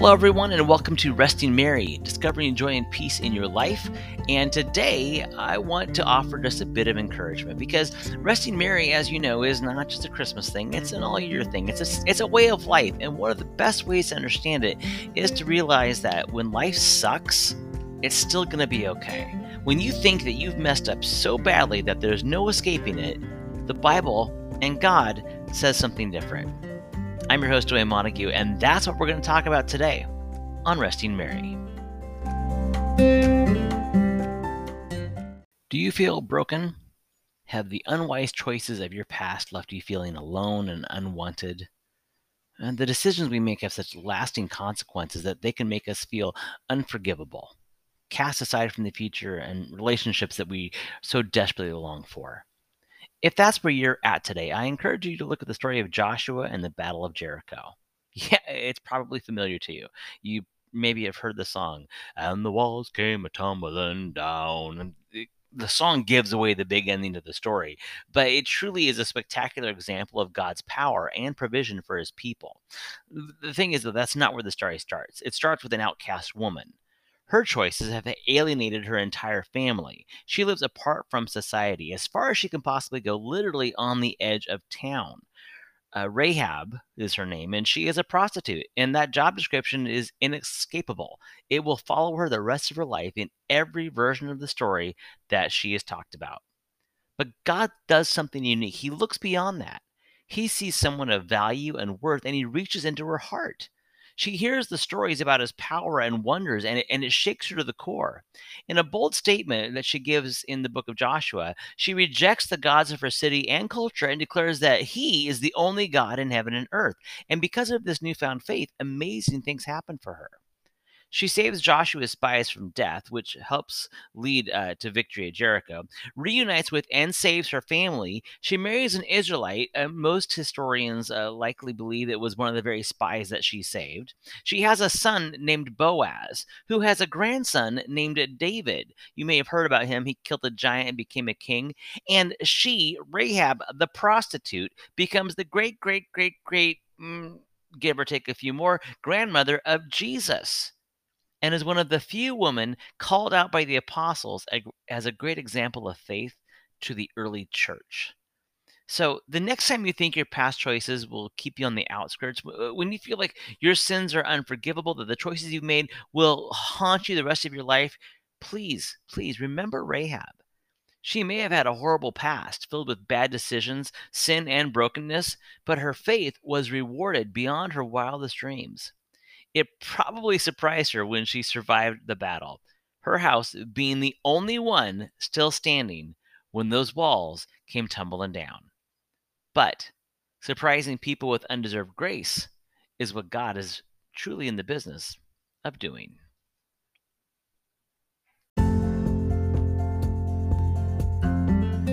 Hello, everyone, and welcome to Resting Merry, discovering joy and peace in your life. And today, I want to offer just a bit of encouragement because Resting Merry, as you know, is not just a Christmas thing; it's an all-year thing. It's a it's a way of life, and one of the best ways to understand it is to realize that when life sucks, it's still going to be okay. When you think that you've messed up so badly that there's no escaping it, the Bible and God says something different. I'm your host, Duane Montague, and that's what we're going to talk about today on Resting Merry. Do you feel broken? Have the unwise choices of your past left you feeling alone and unwanted? And the decisions we make have such lasting consequences that they can make us feel unforgivable, cast aside from the future and relationships that we so desperately long for. If that's where you're at today, I encourage you to look at the story of Joshua and the Battle of Jericho. Yeah, it's probably familiar to you. You maybe have heard the song, and the walls came a tumbling down. And the song gives away the big ending to the story, but it truly is a spectacular example of God's power and provision for his people. The thing is that that's not where the story starts. It starts with an outcast woman. Her choices have alienated her entire family. She lives apart from society, as far as she can possibly go, literally on the edge of town. Uh, Rahab is her name, and she is a prostitute. And that job description is inescapable. It will follow her the rest of her life in every version of the story that she is talked about. But God does something unique. He looks beyond that. He sees someone of value and worth, and He reaches into her heart. She hears the stories about his power and wonders, and it, and it shakes her to the core. In a bold statement that she gives in the book of Joshua, she rejects the gods of her city and culture and declares that he is the only God in heaven and earth. And because of this newfound faith, amazing things happen for her. She saves Joshua's spies from death, which helps lead uh, to victory at Jericho, reunites with and saves her family. She marries an Israelite. Uh, most historians uh, likely believe it was one of the very spies that she saved. She has a son named Boaz, who has a grandson named David. You may have heard about him. He killed a giant and became a king. And she, Rahab, the prostitute, becomes the great, great, great, great, mm, give or take a few more, grandmother of Jesus and is one of the few women called out by the apostles as a great example of faith to the early church. So, the next time you think your past choices will keep you on the outskirts, uh, when you feel like your sins are unforgivable, that the choices you've made will haunt you the rest of your life, please, please remember Rahab. She may have had a horrible past filled with bad decisions, sin, and brokenness, but her faith was rewarded beyond her wildest dreams. It probably surprised her when she survived the battle, her house being the only one still standing when those walls came tumbling down. But surprising people with undeserved grace is what God is truly in the business of doing.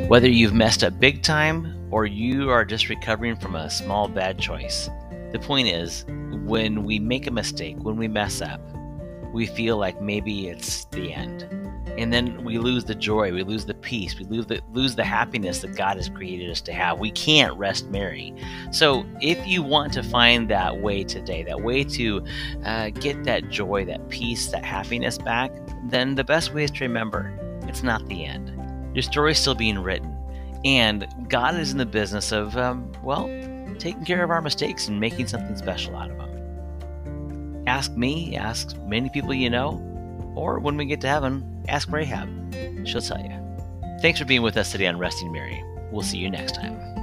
Whether you've messed up big time or you are just recovering from a small bad choice, the point is, when we make a mistake, when we mess up, we feel like maybe it's the end. And then we lose the joy, we lose the peace, we lose the, lose the happiness that God has created us to have. We can't rest merry. So, if you want to find that way today, that way to uh, get that joy, that peace, that happiness back, then the best way is to remember it's not the end. Your story is still being written. And God is in the business of, um, well, taking care of our mistakes and making something special out of them. Ask me, ask many people you know, or when we get to heaven, ask Rahab. She'll tell you. Thanks for being with us today on Resting Merry. We'll see you next time.